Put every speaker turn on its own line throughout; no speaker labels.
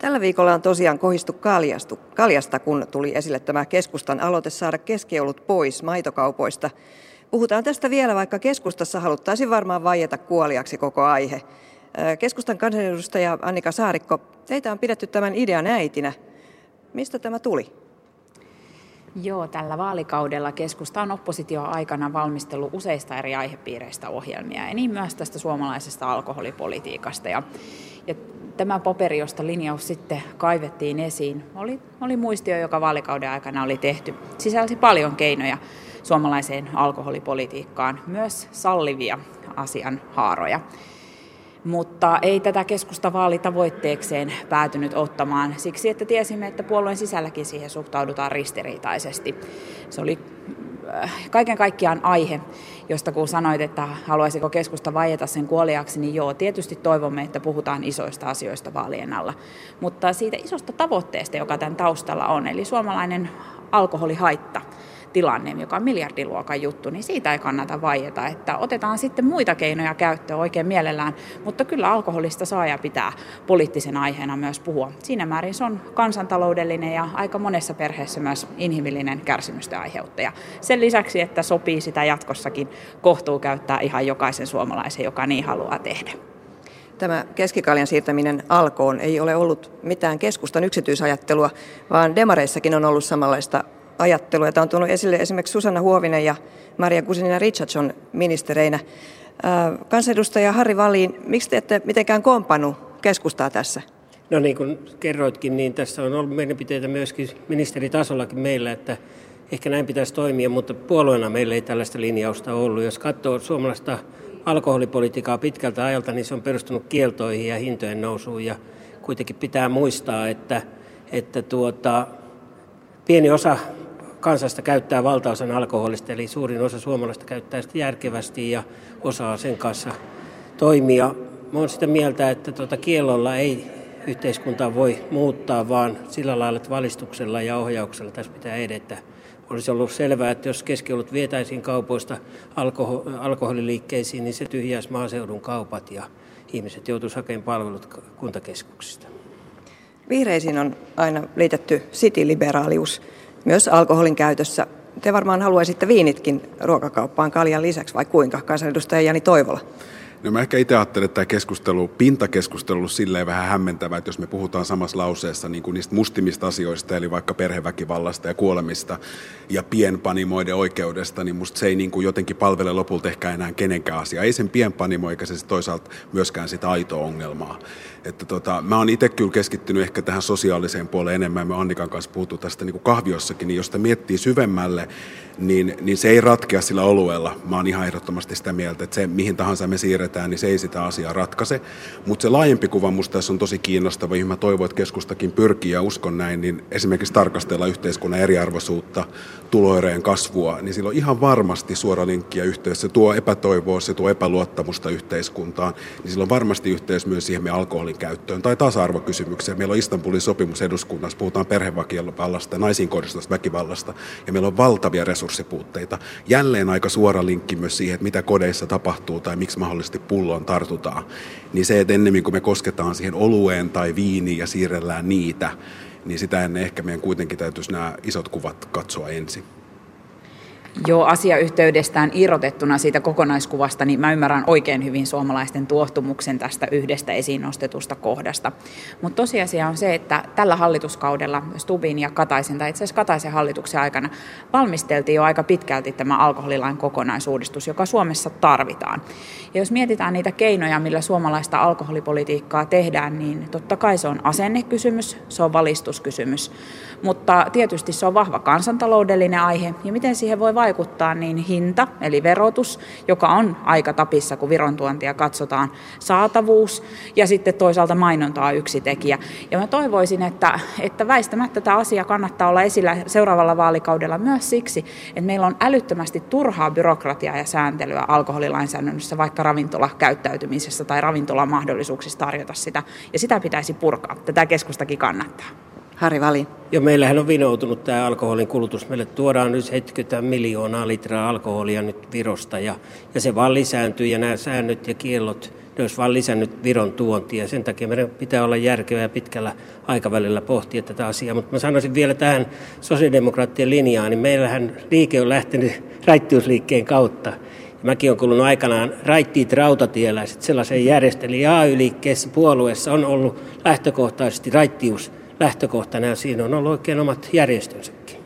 Tällä viikolla on tosiaan kohistu kaljastu, kaljasta, kun tuli esille tämä keskustan aloite saada keskiolut pois maitokaupoista. Puhutaan tästä vielä, vaikka keskustassa haluttaisiin varmaan vaieta kuoliaksi koko aihe. Keskustan kansanedustaja Annika Saarikko, teitä on pidetty tämän idean äitinä. Mistä tämä tuli?
Joo, tällä vaalikaudella keskusta on oppositioaikana valmistellut useista eri aihepiireistä ohjelmia ja niin myös tästä suomalaisesta alkoholipolitiikasta. Ja, ja tämä paperi, josta linjaus sitten kaivettiin esiin, oli, oli muistio, joka vaalikauden aikana oli tehty. Sisälsi paljon keinoja suomalaiseen alkoholipolitiikkaan, myös sallivia asian haaroja mutta ei tätä keskusta vaalitavoitteekseen päätynyt ottamaan siksi, että tiesimme, että puolueen sisälläkin siihen suhtaudutaan ristiriitaisesti. Se oli kaiken kaikkiaan aihe, josta kun sanoit, että haluaisiko keskusta vaieta sen kuoliaksi, niin joo, tietysti toivomme, että puhutaan isoista asioista vaalien alla. Mutta siitä isosta tavoitteesta, joka tämän taustalla on, eli suomalainen alkoholihaitta, tilanne, joka on miljardiluokan juttu, niin siitä ei kannata vaieta, että otetaan sitten muita keinoja käyttöön oikein mielellään, mutta kyllä alkoholista saa ja pitää poliittisen aiheena myös puhua. Siinä määrin se on kansantaloudellinen ja aika monessa perheessä myös inhimillinen kärsimysten aiheuttaja. Sen lisäksi, että sopii sitä jatkossakin kohtuu käyttää ihan jokaisen suomalaisen, joka niin haluaa tehdä.
Tämä keskikaljan siirtäminen alkoon ei ole ollut mitään keskustan yksityisajattelua, vaan demareissakin on ollut samanlaista ajattelua, jota on tuonut esille esimerkiksi Susanna Huovinen ja Maria Kusinina Richardson ministereinä. Kansanedustaja Harri Valiin, miksi te ette mitenkään kompannut keskustaa tässä?
No niin kuin kerroitkin, niin tässä on ollut mielipiteitä myöskin ministeritasollakin meillä, että ehkä näin pitäisi toimia, mutta puolueena meillä ei tällaista linjausta ollut. Jos katsoo suomalaista alkoholipolitiikkaa pitkältä ajalta, niin se on perustunut kieltoihin ja hintojen nousuun ja kuitenkin pitää muistaa, että, että tuota, pieni osa kansasta käyttää valtaosan alkoholista, eli suurin osa suomalaista käyttää sitä järkevästi ja osaa sen kanssa toimia. Mä olen sitä mieltä, että tuota kiellolla ei yhteiskuntaa voi muuttaa, vaan sillä lailla, että valistuksella ja ohjauksella tässä pitää edetä. Olisi ollut selvää, että jos keskiolut vietäisiin kaupoista alkoho- alkoholiliikkeisiin, niin se tyhjäisi maaseudun kaupat ja ihmiset joutuisivat hakemaan palvelut kuntakeskuksista.
Vihreisiin on aina liitetty city-liberaalius myös alkoholin käytössä. Te varmaan haluaisitte viinitkin ruokakauppaan kaljan lisäksi, vai kuinka, kansanedustaja Jani Toivola?
No mä ehkä itse ajattelen, että tämä keskustelu, pintakeskustelu silleen vähän hämmentävä, että jos me puhutaan samassa lauseessa niin kuin niistä mustimista asioista, eli vaikka perheväkivallasta ja kuolemista ja pienpanimoiden oikeudesta, niin musta se ei niin kuin jotenkin palvele lopulta ehkä enää kenenkään asia. Ei sen pienpanimo eikä se toisaalta myöskään sitä aitoa ongelmaa. Että tota, mä oon itse kyllä keskittynyt ehkä tähän sosiaaliseen puoleen enemmän. Me Annikan kanssa puhuttu tästä niin kuin kahviossakin, niin jos sitä miettii syvemmälle, niin, niin se ei ratkea sillä olueella. Mä oon ihan ehdottomasti sitä mieltä, että se mihin tahansa me siirretään, niin se ei sitä asiaa ratkaise. Mutta se laajempi kuva musta tässä on tosi kiinnostava, johon mä toivon, että keskustakin pyrkii ja uskon näin, niin esimerkiksi tarkastella yhteiskunnan eriarvoisuutta, tuloerojen kasvua, niin sillä on ihan varmasti suora linkki ja yhteys. Se tuo epätoivoa, se tuo epäluottamusta yhteiskuntaan, niin sillä on varmasti yhteys myös siihen me alkoholin käyttöön tai tasa-arvokysymykseen. Meillä on Istanbulin sopimus eduskunnassa, puhutaan perheväkivallasta, naisiin kohdistuvasta väkivallasta, ja meillä on valtavia resurssipuutteita. Jälleen aika suora linkki myös siihen, että mitä kodeissa tapahtuu tai miksi mahdollisesti pulloon tartutaan. Niin se, että ennemmin kuin me kosketaan siihen olueen tai viiniin ja siirrellään niitä, niin sitä ennen ehkä meidän kuitenkin täytyisi nämä isot kuvat katsoa ensin
jo asiayhteydestään irrotettuna siitä kokonaiskuvasta, niin mä ymmärrän oikein hyvin suomalaisten tuottumuksen tästä yhdestä esiin nostetusta kohdasta. Mutta tosiasia on se, että tällä hallituskaudella Stubin ja Kataisen, tai itse asiassa Kataisen hallituksen aikana, valmisteltiin jo aika pitkälti tämä alkoholilain kokonaisuudistus, joka Suomessa tarvitaan. Ja jos mietitään niitä keinoja, millä suomalaista alkoholipolitiikkaa tehdään, niin totta kai se on asennekysymys, se on valistuskysymys, mutta tietysti se on vahva kansantaloudellinen aihe, ja miten siihen voi vaikuttaa, niin hinta, eli verotus, joka on aika tapissa, kun Viron tuontia katsotaan, saatavuus ja sitten toisaalta mainonta on yksi tekijä. Ja mä toivoisin, että, että väistämättä tämä asia kannattaa olla esillä seuraavalla vaalikaudella myös siksi, että meillä on älyttömästi turhaa byrokratiaa ja sääntelyä alkoholilainsäädännössä, vaikka ravintolakäyttäytymisessä tai ravintolamahdollisuuksissa tarjota sitä, ja sitä pitäisi purkaa. Tätä keskustakin kannattaa.
Harri Vali.
Jo meillähän on vinoutunut tämä alkoholin kulutus. Meille tuodaan nyt 70 miljoonaa litraa alkoholia nyt Virosta ja, ja se vaan lisääntyy ja nämä säännöt ja kiellot ne olisi vain lisännyt Viron tuontia. Sen takia meidän pitää olla järkevää pitkällä aikavälillä pohtia tätä asiaa. Mutta mä sanoisin vielä tähän sosiaalidemokraattien linjaan, niin meillähän liike on lähtenyt raittiusliikkeen kautta. Ja mäkin olen kuulunut aikanaan raittiit sellaisen järjestelyn. Ja AY-liikkeessä puolueessa on ollut lähtökohtaisesti raittius lähtökohtana ja siinä on ollut oikein omat järjestönsäkin.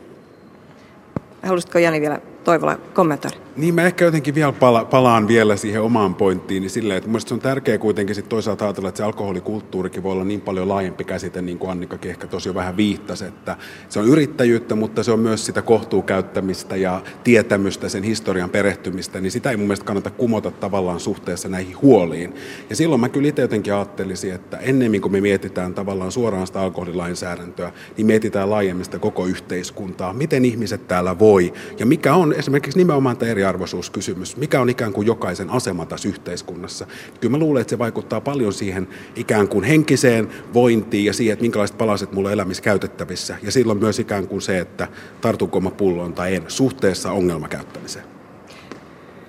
Haluaisitko Jani vielä Toivola kommentoida?
Niin mä ehkä jotenkin vielä pala- palaan vielä siihen omaan pointtiin, niin silleen, että se on tärkeää kuitenkin sit toisaalta ajatella, että se alkoholikulttuurikin voi olla niin paljon laajempi käsite, niin kuin Annikakin ehkä tosi vähän viittasi, että se on yrittäjyyttä, mutta se on myös sitä kohtuukäyttämistä ja tietämystä, sen historian perehtymistä, niin sitä ei mun mielestä kannata kumota tavallaan suhteessa näihin huoliin. Ja silloin mä kyllä itse jotenkin ajattelisin, että ennemmin kuin me mietitään tavallaan suoraan sitä alkoholilainsäädäntöä, niin mietitään laajemmin sitä koko yhteiskuntaa, miten ihmiset täällä voi ja mikä on esimerkiksi nimenomaan tämä eriarvoisuuskysymys. Mikä on ikään kuin jokaisen asema tässä yhteiskunnassa? Kyllä mä luulen, että se vaikuttaa paljon siihen ikään kuin henkiseen vointiin ja siihen, että minkälaiset palaset mulla on elämissä käytettävissä. Ja silloin myös ikään kuin se, että tartunko mä pulloon tai en suhteessa ongelmakäyttämiseen.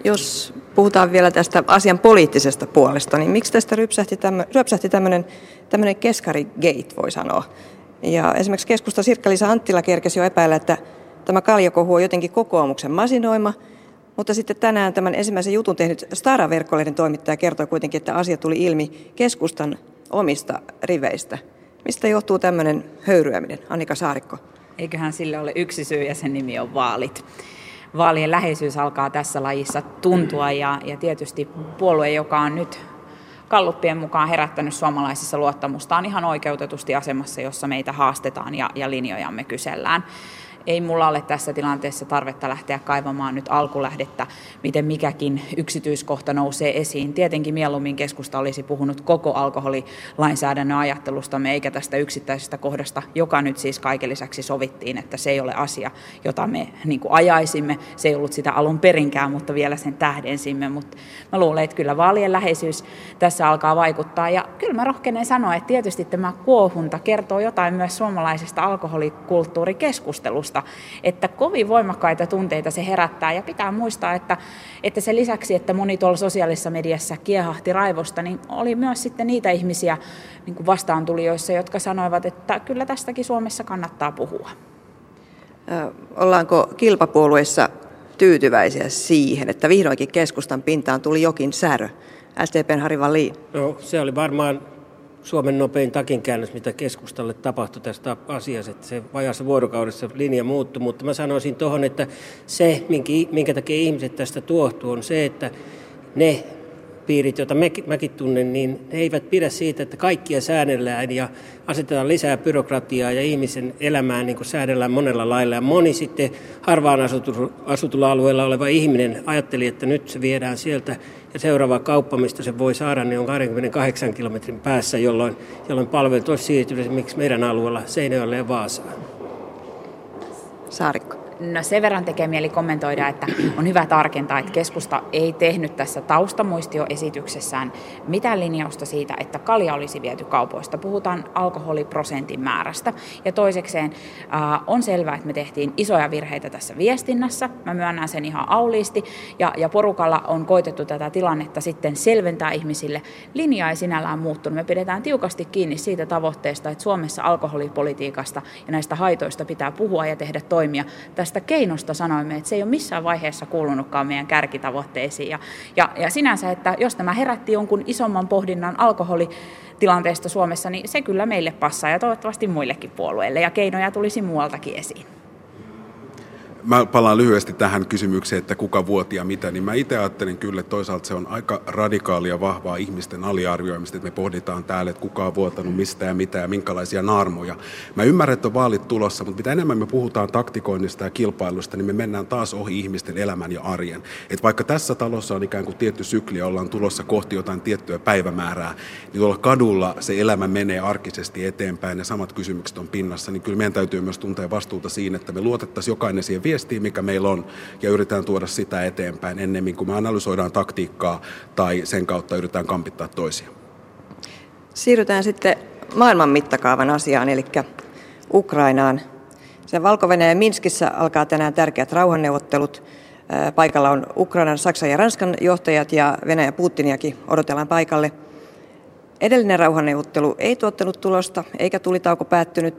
Jos puhutaan vielä tästä asian poliittisesta puolesta, niin miksi tästä rypsähti, tämmö, ryöpsähti tämmöinen, tämmöinen keskari-gate, voi sanoa? Ja esimerkiksi keskusta Sirkka-Liisa Anttila kerkesi jo epäillä, että Tämä kaljakohu on jotenkin kokoomuksen masinoima, mutta sitten tänään tämän ensimmäisen jutun tehnyt Stara-verkkolehden toimittaja kertoi kuitenkin, että asia tuli ilmi keskustan omista riveistä. Mistä johtuu tämmöinen höyryäminen? Annika Saarikko.
Eiköhän sille ole yksi syy ja sen nimi on vaalit. Vaalien läheisyys alkaa tässä lajissa tuntua ja, ja tietysti puolue, joka on nyt kalluppien mukaan herättänyt suomalaisissa luottamusta, on ihan oikeutetusti asemassa, jossa meitä haastetaan ja, ja linjojamme kysellään ei mulla ole tässä tilanteessa tarvetta lähteä kaivamaan nyt alkulähdettä, miten mikäkin yksityiskohta nousee esiin. Tietenkin mieluummin keskusta olisi puhunut koko alkoholilainsäädännön ajattelustamme, eikä tästä yksittäisestä kohdasta, joka nyt siis kaiken lisäksi sovittiin, että se ei ole asia, jota me niin kuin ajaisimme. Se ei ollut sitä alun perinkään, mutta vielä sen tähdensimme. Mutta mä luulen, että kyllä vaalien läheisyys tässä alkaa vaikuttaa. Ja kyllä mä rohkenen sanoa, että tietysti tämä kuohunta kertoo jotain myös suomalaisesta alkoholikulttuurikeskustelusta sellaista, että kovin voimakkaita tunteita se herättää. Ja pitää muistaa, että, että se lisäksi, että moni tuolla sosiaalisessa mediassa kiehahti raivosta, niin oli myös sitten niitä ihmisiä niin kuin vastaantulijoissa, jotka sanoivat, että kyllä tästäkin Suomessa kannattaa puhua.
Ollaanko kilpapuolueissa tyytyväisiä siihen, että vihdoinkin keskustan pintaan tuli jokin särö? SDPn Harri Wallin.
No, se oli varmaan Suomen nopein takinkäännös, mitä keskustalle tapahtui tästä asiasta, että se vajassa vuorokaudessa linja muuttui, mutta mä sanoisin tuohon, että se, minkä takia ihmiset tästä tuohtuu, on se, että ne piirit, joita mäkin tunnen, niin ne eivät pidä siitä, että kaikkia säännellään ja asetetaan lisää byrokratiaa ja ihmisen elämään niin kuin säädellään monella lailla. Ja moni sitten harvaan asutulla alueella oleva ihminen ajatteli, että nyt se viedään sieltä ja seuraava kauppa, mistä se voi saada, niin on 28 kilometrin päässä, jolloin, jolloin palvelut olisi siirtynyt esimerkiksi meidän alueella Seinäjoelle ja Vaasaan.
Saarikko.
No sen verran tekee mieli kommentoida, että on hyvä tarkentaa, että keskusta ei tehnyt tässä taustamuistioesityksessään mitään linjausta siitä, että kalja olisi viety kaupoista. Puhutaan alkoholiprosentin määrästä. Ja toisekseen äh, on selvää, että me tehtiin isoja virheitä tässä viestinnässä. Mä myönnän sen ihan auliisti. Ja, ja porukalla on koitettu tätä tilannetta sitten selventää ihmisille. Linja ei sinällään muuttunut. Me pidetään tiukasti kiinni siitä tavoitteesta, että Suomessa alkoholipolitiikasta ja näistä haitoista pitää puhua ja tehdä toimia tästä keinosta sanoimme, että se ei ole missään vaiheessa kuulunutkaan meidän kärkitavoitteisiin. Ja, ja, ja sinänsä, että jos tämä herätti jonkun isomman pohdinnan alkoholitilanteesta Suomessa, niin se kyllä meille passaa ja toivottavasti muillekin puolueille. Ja keinoja tulisi muualtakin esiin
mä palaan lyhyesti tähän kysymykseen, että kuka vuotia mitä, niin mä itse ajattelin kyllä, että toisaalta se on aika radikaalia vahvaa ihmisten aliarvioimista, että me pohditaan täällä, että kuka on vuotanut mistä ja mitä ja minkälaisia naarmoja. Mä ymmärrän, että on vaalit tulossa, mutta mitä enemmän me puhutaan taktikoinnista ja kilpailusta, niin me mennään taas ohi ihmisten elämän ja arjen. Et vaikka tässä talossa on ikään kuin tietty sykli ja ollaan tulossa kohti jotain tiettyä päivämäärää, niin tuolla kadulla se elämä menee arkisesti eteenpäin ja samat kysymykset on pinnassa, niin kyllä meidän täytyy myös tuntea vastuuta siinä, että me luotettaisiin jokainen siihen mikä meillä on, ja yritetään tuoda sitä eteenpäin ennemmin kuin me analysoidaan taktiikkaa tai sen kautta yritetään kampittaa toisia.
Siirrytään sitten maailman mittakaavan asiaan, eli Ukrainaan. Sen valko Minskissä alkaa tänään tärkeät rauhanneuvottelut. Paikalla on Ukrainan, Saksan ja Ranskan johtajat ja Venäjä Putiniakin odotellaan paikalle. Edellinen rauhanneuvottelu ei tuottanut tulosta eikä tulitauko päättynyt.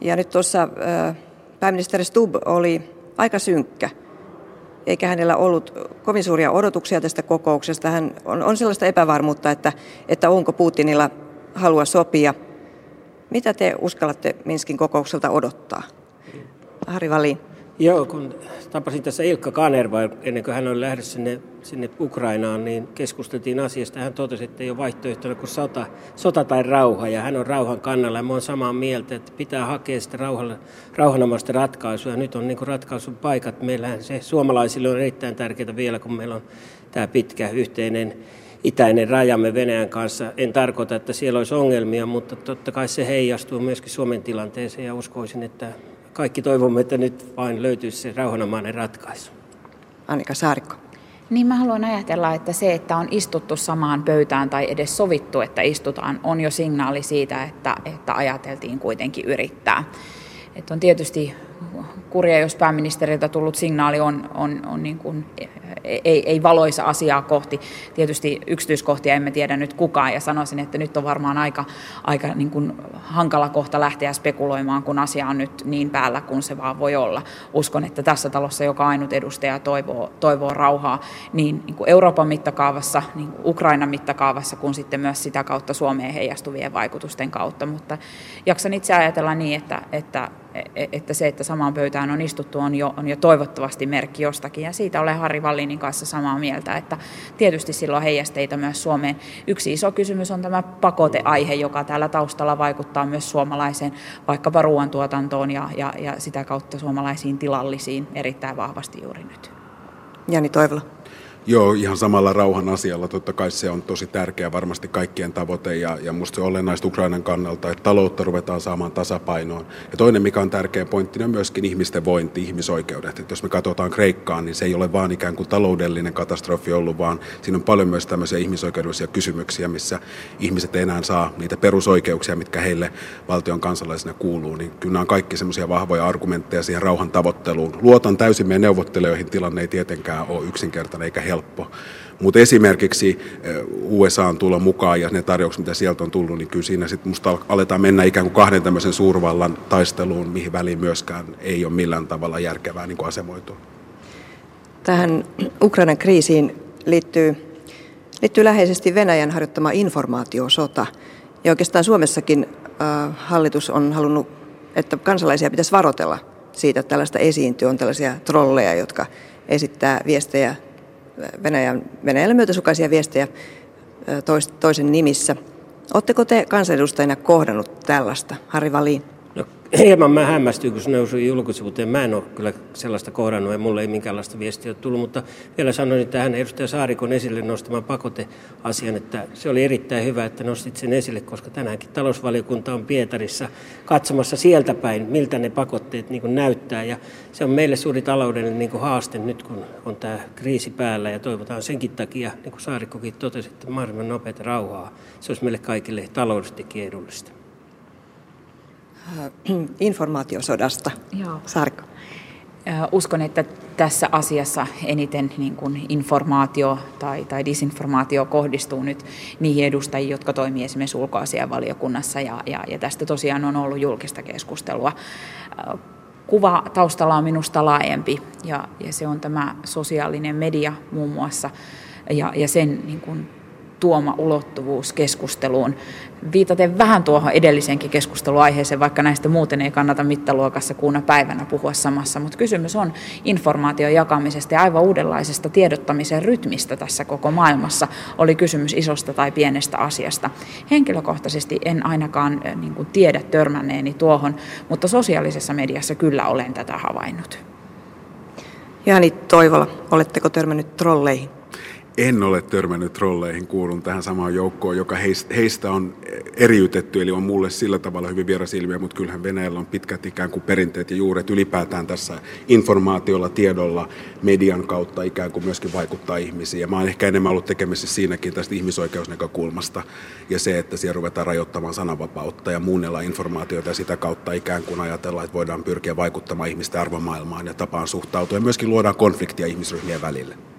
Ja nyt tuossa pääministeri Stubb oli aika synkkä eikä hänellä ollut kovin suuria odotuksia tästä kokouksesta. Hän on, on sellaista epävarmuutta, että, että onko Putinilla halua sopia. Mitä te uskallatte Minskin kokoukselta odottaa? Harri Valin.
Joo, kun tapasin tässä Ilkka Kanerva ennen kuin hän oli lähdössä sinne, sinne Ukrainaan, niin keskusteltiin asiasta. Hän totesi, että ei ole vaihtoehtona kuin sota, sota tai rauha, ja hän on rauhan kannalla. Ja mä olen samaa mieltä, että pitää hakea sitä rauhalla, rauhanomaista ratkaisua. Nyt on niin ratkaisun paikat. Meillähän se suomalaisille on erittäin tärkeää vielä, kun meillä on tämä pitkä yhteinen itäinen rajamme Venäjän kanssa. En tarkoita, että siellä olisi ongelmia, mutta totta kai se heijastuu myöskin Suomen tilanteeseen ja uskoisin, että kaikki toivomme, että nyt vain löytyisi se rauhanomainen ratkaisu.
Annika Saarikko.
Niin mä haluan ajatella, että se, että on istuttu samaan pöytään tai edes sovittu, että istutaan, on jo signaali siitä, että, että ajateltiin kuitenkin yrittää. Että on tietysti kurja, jos pääministeriltä tullut signaali on, on, on niin kuin ei, ei valoisa asiaa kohti. Tietysti yksityiskohtia emme tiedä nyt kukaan ja sanoisin, että nyt on varmaan aika, aika niin kuin hankala kohta lähteä spekuloimaan, kun asia on nyt niin päällä kuin se vaan voi olla. Uskon, että tässä talossa joka ainut edustaja toivoo, toivoo rauhaa niin, niin kuin Euroopan mittakaavassa, niin kuin Ukrainan mittakaavassa, kuin sitten myös sitä kautta Suomeen heijastuvien vaikutusten kautta. Mutta jaksan itse ajatella niin, että, että E, että se, että samaan pöytään on istuttu, on jo, on jo toivottavasti merkki jostakin. Ja siitä olen Harri Vallinin kanssa samaa mieltä, että tietysti silloin heijasteita myös Suomeen. Yksi iso kysymys on tämä pakoteaihe, joka täällä taustalla vaikuttaa myös suomalaiseen vaikkapa ruoantuotantoon ja, ja, ja sitä kautta suomalaisiin tilallisiin erittäin vahvasti juuri nyt.
Jani Toivola.
Joo, ihan samalla rauhan asialla. Totta kai se on tosi tärkeä varmasti kaikkien tavoite ja, ja musta se on olennaista Ukrainan kannalta, että taloutta ruvetaan saamaan tasapainoon. Ja toinen, mikä on tärkeä pointti, on myöskin ihmisten vointi, ihmisoikeudet. Että jos me katsotaan Kreikkaan, niin se ei ole vaan ikään kuin taloudellinen katastrofi ollut, vaan siinä on paljon myös tämmöisiä ihmisoikeudellisia kysymyksiä, missä ihmiset ei enää saa niitä perusoikeuksia, mitkä heille valtion kansalaisina kuuluu. Niin kyllä nämä on kaikki semmoisia vahvoja argumentteja siihen rauhan tavoitteluun. Luotan täysin meidän neuvottelijoihin, tilanne ei tietenkään ole yksinkertainen eikä helppo. Mutta esimerkiksi USA on tulla mukaan ja ne tarjoukset, mitä sieltä on tullut, niin kyllä siinä sitten musta aletaan mennä ikään kuin kahden tämmöisen suurvallan taisteluun, mihin väliin myöskään ei ole millään tavalla järkevää niin kuin asemoitua.
Tähän Ukrainan kriisiin liittyy, liittyy läheisesti Venäjän harjoittama informaatiosota. Ja oikeastaan Suomessakin äh, hallitus on halunnut, että kansalaisia pitäisi varotella siitä, että tällaista esiintyy. On tällaisia trolleja, jotka esittää viestejä Venäjän, Venäjälle myötäsukaisia viestejä tois, toisen nimissä. Oletteko te kansanedustajina kohdannut tällaista, Harri Valiin?
Hieman mä hämmästyin, kun se nousi julkisuuteen. Mä en ole kyllä sellaista kohdannut ja mulle ei minkäänlaista viestiä ole tullut, mutta vielä sanoin tähän edustaja Saarikon esille nostaman pakoteasian, että se oli erittäin hyvä, että nostit sen esille, koska tänäänkin talousvaliokunta on Pietarissa katsomassa sieltä päin, miltä ne pakotteet niin näyttää. Ja se on meille suuri taloudellinen niin haaste nyt, kun on tämä kriisi päällä ja toivotaan senkin takia, niin kuin Saarikkokin totesi, että mahdollisimman nopeata rauhaa. Se olisi meille kaikille taloudellisesti edullista.
Äh, informaatiosodasta. Joo. Sarko.
Äh, uskon, että tässä asiassa eniten niin kuin informaatio tai, tai disinformaatio kohdistuu nyt niihin edustajiin, jotka toimii esimerkiksi ulkoasianvaliokunnassa ja, ja, ja tästä tosiaan on ollut julkista keskustelua. Äh, kuva taustalla on minusta laajempi ja, ja se on tämä sosiaalinen media muun muassa ja, ja sen niin kuin, tuoma ulottuvuus keskusteluun. Viitaten vähän tuohon edellisenkin keskusteluaiheeseen, vaikka näistä muuten ei kannata mittaluokassa kuuna päivänä puhua samassa, mutta kysymys on informaation jakamisesta ja aivan uudenlaisesta tiedottamisen rytmistä tässä koko maailmassa, oli kysymys isosta tai pienestä asiasta. Henkilökohtaisesti en ainakaan eh, niin kuin tiedä törmänneeni tuohon, mutta sosiaalisessa mediassa kyllä olen tätä havainnut.
Jani Toivola, oletteko törmännyt trolleihin?
En ole törmännyt trolleihin, kuulun tähän samaan joukkoon, joka heistä on eriytetty, eli on mulle sillä tavalla hyvin vieras ilmiö, mutta kyllähän Venäjällä on pitkät ikään kuin perinteet ja juuret ylipäätään tässä informaatiolla, tiedolla, median kautta ikään kuin myöskin vaikuttaa ihmisiin. Ja mä oon ehkä enemmän ollut tekemisissä siinäkin tästä ihmisoikeusnäkökulmasta ja se, että siellä ruvetaan rajoittamaan sananvapautta ja muunnella informaatiota ja sitä kautta ikään kuin ajatellaan, että voidaan pyrkiä vaikuttamaan ihmisten arvomaailmaan ja tapaan suhtautua ja myöskin luodaan konfliktia ihmisryhmien välille.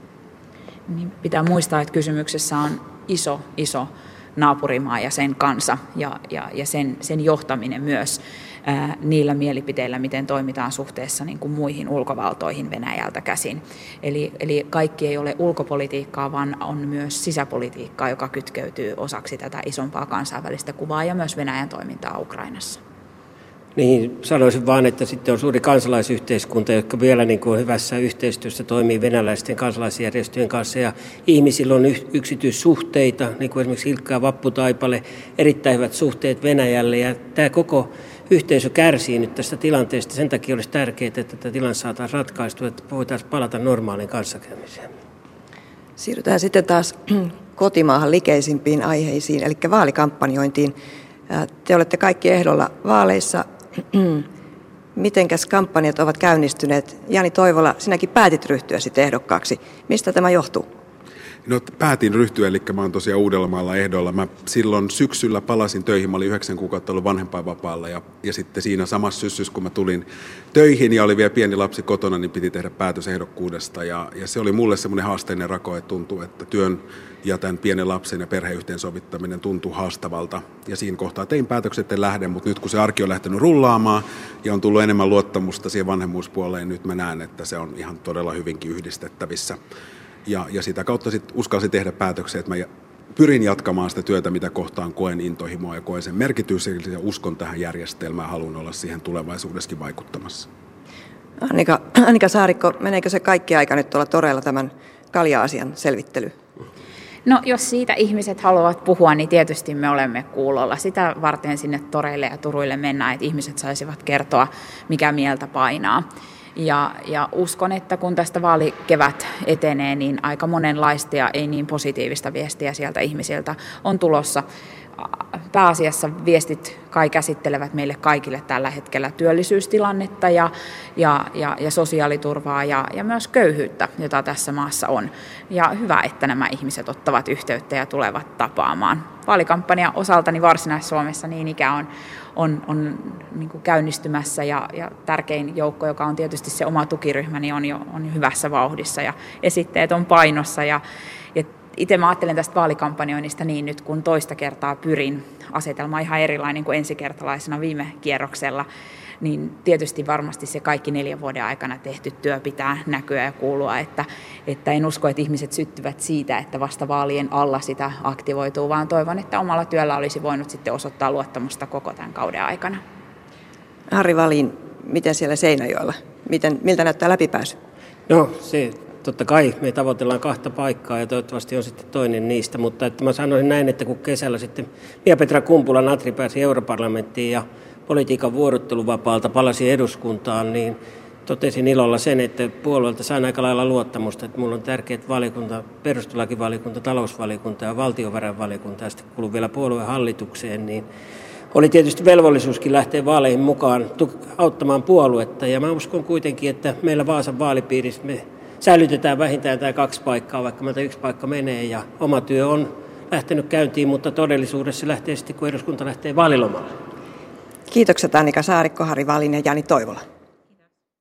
Niin pitää muistaa, että kysymyksessä on iso, iso naapurimaa ja sen kansa ja, ja, ja sen, sen johtaminen myös ää, niillä mielipiteillä, miten toimitaan suhteessa niin kuin muihin ulkovaltoihin Venäjältä käsin. Eli, eli kaikki ei ole ulkopolitiikkaa, vaan on myös sisäpolitiikkaa, joka kytkeytyy osaksi tätä isompaa kansainvälistä kuvaa ja myös Venäjän toimintaa Ukrainassa.
Niin, sanoisin vaan, että sitten on suuri kansalaisyhteiskunta, joka vielä niin kuin hyvässä yhteistyössä toimii venäläisten kansalaisjärjestöjen kanssa. Ja ihmisillä on yksityissuhteita, niin kuin esimerkiksi Ilkka ja Vappu Taipale, erittäin hyvät suhteet Venäjälle. Ja tämä koko yhteisö kärsii nyt tästä tilanteesta. Sen takia olisi tärkeää, että tätä tilanne saataisiin ratkaistua, että voitaisiin palata normaaliin kanssakäymiseen.
Siirrytään sitten taas kotimaahan likeisimpiin aiheisiin, eli vaalikampanjointiin. Te olette kaikki ehdolla vaaleissa Mitenkäs kampanjat ovat käynnistyneet? Jani Toivola, sinäkin päätit ryhtyä sitten ehdokkaaksi. Mistä tämä johtuu?
No päätin ryhtyä, eli mä oon tosiaan Uudellamaalla ehdolla. Mä silloin syksyllä palasin töihin, mä olin yhdeksän kuukautta ollut vanhempainvapaalla ja, ja sitten siinä samassa syssyssä, kun mä tulin töihin ja oli vielä pieni lapsi kotona, niin piti tehdä päätös ehdokkuudesta ja, ja se oli mulle semmoinen haasteinen rako, että tuntuu, että työn ja tämän pienen lapsen ja perheen sovittaminen tuntuu haastavalta. Ja siinä kohtaa tein päätökset, että lähde, mutta nyt kun se arki on lähtenyt rullaamaan ja on tullut enemmän luottamusta siihen vanhemmuuspuoleen, nyt mä näen, että se on ihan todella hyvinkin yhdistettävissä. Ja, ja sitä kautta sitten uskalsin tehdä päätöksiä, että mä pyrin jatkamaan sitä työtä, mitä kohtaan koen intohimoa ja koen sen merkitys ja uskon tähän järjestelmään ja haluan olla siihen tulevaisuudessakin vaikuttamassa.
Annika, Annika Saarikko, meneekö se kaikki aika nyt tuolla toreilla tämän kalja-asian selvittely?
No jos siitä ihmiset haluavat puhua, niin tietysti me olemme kuulolla. Sitä varten sinne toreille ja turuille mennään, että ihmiset saisivat kertoa, mikä mieltä painaa. Ja, ja uskon, että kun tästä vaalikevät etenee, niin aika monenlaista ja ei niin positiivista viestiä sieltä ihmisiltä on tulossa pääasiassa viestit kai käsittelevät meille kaikille tällä hetkellä työllisyystilannetta ja, ja, ja, ja sosiaaliturvaa ja, ja myös köyhyyttä, jota tässä maassa on. Ja hyvä, että nämä ihmiset ottavat yhteyttä ja tulevat tapaamaan. Vaalikampanja osaltani Varsinais-Suomessa niin ikään on, on, on niin kuin käynnistymässä ja, ja tärkein joukko, joka on tietysti se oma tukiryhmäni, niin on jo on hyvässä vauhdissa ja esitteet on painossa ja itse mä ajattelen tästä vaalikampanjoinnista niin nyt, kun toista kertaa pyrin, asetelma ihan erilainen kuin ensikertalaisena viime kierroksella, niin tietysti varmasti se kaikki neljän vuoden aikana tehty työ pitää näkyä ja kuulua, että, että en usko, että ihmiset syttyvät siitä, että vasta vaalien alla sitä aktivoituu, vaan toivon, että omalla työllä olisi voinut sitten osoittaa luottamusta koko tämän kauden aikana.
Harri Valin, miten siellä Seinäjoella? Miten, miltä näyttää läpipääsy?
No se totta kai me tavoitellaan kahta paikkaa ja toivottavasti on sitten toinen niistä, mutta että mä sanoisin näin, että kun kesällä sitten Mia-Petra Kumpula Natri pääsi europarlamenttiin ja politiikan vuorotteluvapaalta palasi eduskuntaan, niin totesin ilolla sen, että puolueelta sain aika lailla luottamusta, että mulla on tärkeät valiokunta, perustuslakivaliokunta, talousvaliokunta ja valtiovarainvaliokunta, ja sitten vielä puoluehallitukseen, niin oli tietysti velvollisuuskin lähteä vaaleihin mukaan auttamaan puoluetta. Ja mä uskon kuitenkin, että meillä Vaasan vaalipiirissä me säilytetään vähintään tämä kaksi paikkaa, vaikka meiltä yksi paikka menee. Ja oma työ on lähtenyt käyntiin, mutta todellisuudessa lähtee sitten, kun eduskunta lähtee vaalilomalle.
Kiitokset Annika Saarikko, Harri Valin ja Jani Toivola.